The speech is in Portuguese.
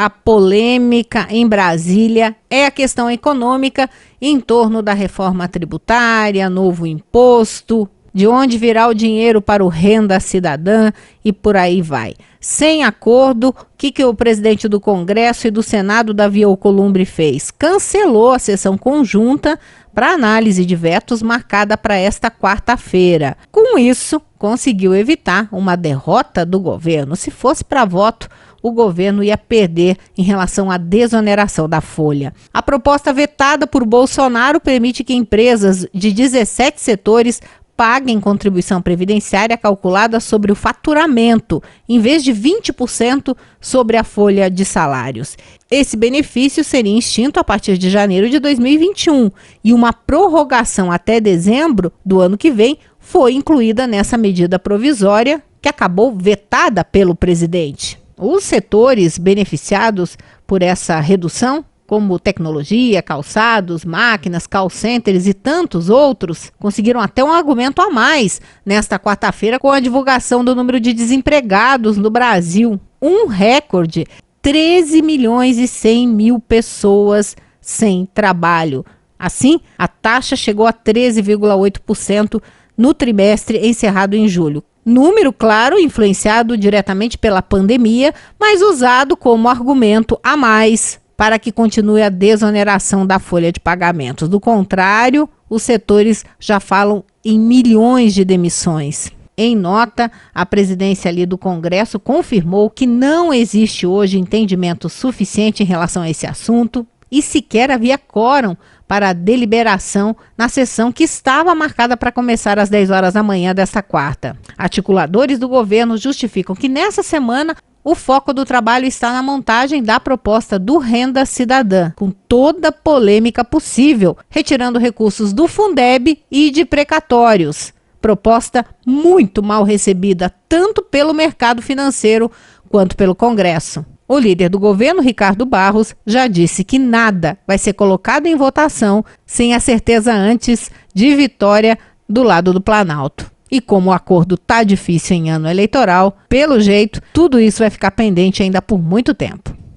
a polêmica em Brasília é a questão econômica em torno da reforma tributária, novo imposto, de onde virá o dinheiro para o renda cidadã e por aí vai. Sem acordo, o que, que o presidente do Congresso e do Senado, Davi Alcolumbre, fez? Cancelou a sessão conjunta para análise de vetos marcada para esta quarta-feira. Com isso, conseguiu evitar uma derrota do governo. Se fosse para voto, o governo ia perder em relação à desoneração da folha. A proposta vetada por Bolsonaro permite que empresas de 17 setores paguem contribuição previdenciária calculada sobre o faturamento, em vez de 20% sobre a folha de salários. Esse benefício seria extinto a partir de janeiro de 2021 e uma prorrogação até dezembro do ano que vem foi incluída nessa medida provisória que acabou vetada pelo presidente. Os setores beneficiados por essa redução como tecnologia, calçados, máquinas, call centers e tantos outros, conseguiram até um argumento a mais nesta quarta-feira com a divulgação do número de desempregados no Brasil. Um recorde: 13 milhões e 100 mil pessoas sem trabalho. Assim, a taxa chegou a 13,8% no trimestre encerrado em julho. Número, claro, influenciado diretamente pela pandemia, mas usado como argumento a mais para que continue a desoneração da folha de pagamentos. Do contrário, os setores já falam em milhões de demissões. Em nota, a presidência ali do Congresso confirmou que não existe hoje entendimento suficiente em relação a esse assunto e sequer havia quórum para a deliberação na sessão que estava marcada para começar às 10 horas da manhã desta quarta. Articuladores do governo justificam que nessa semana o foco do trabalho está na montagem da proposta do Renda Cidadã, com toda polêmica possível, retirando recursos do Fundeb e de precatórios. Proposta muito mal recebida tanto pelo mercado financeiro quanto pelo Congresso. O líder do governo, Ricardo Barros, já disse que nada vai ser colocado em votação sem a certeza antes de vitória do lado do Planalto. E como o acordo tá difícil em ano eleitoral, pelo jeito, tudo isso vai ficar pendente ainda por muito tempo.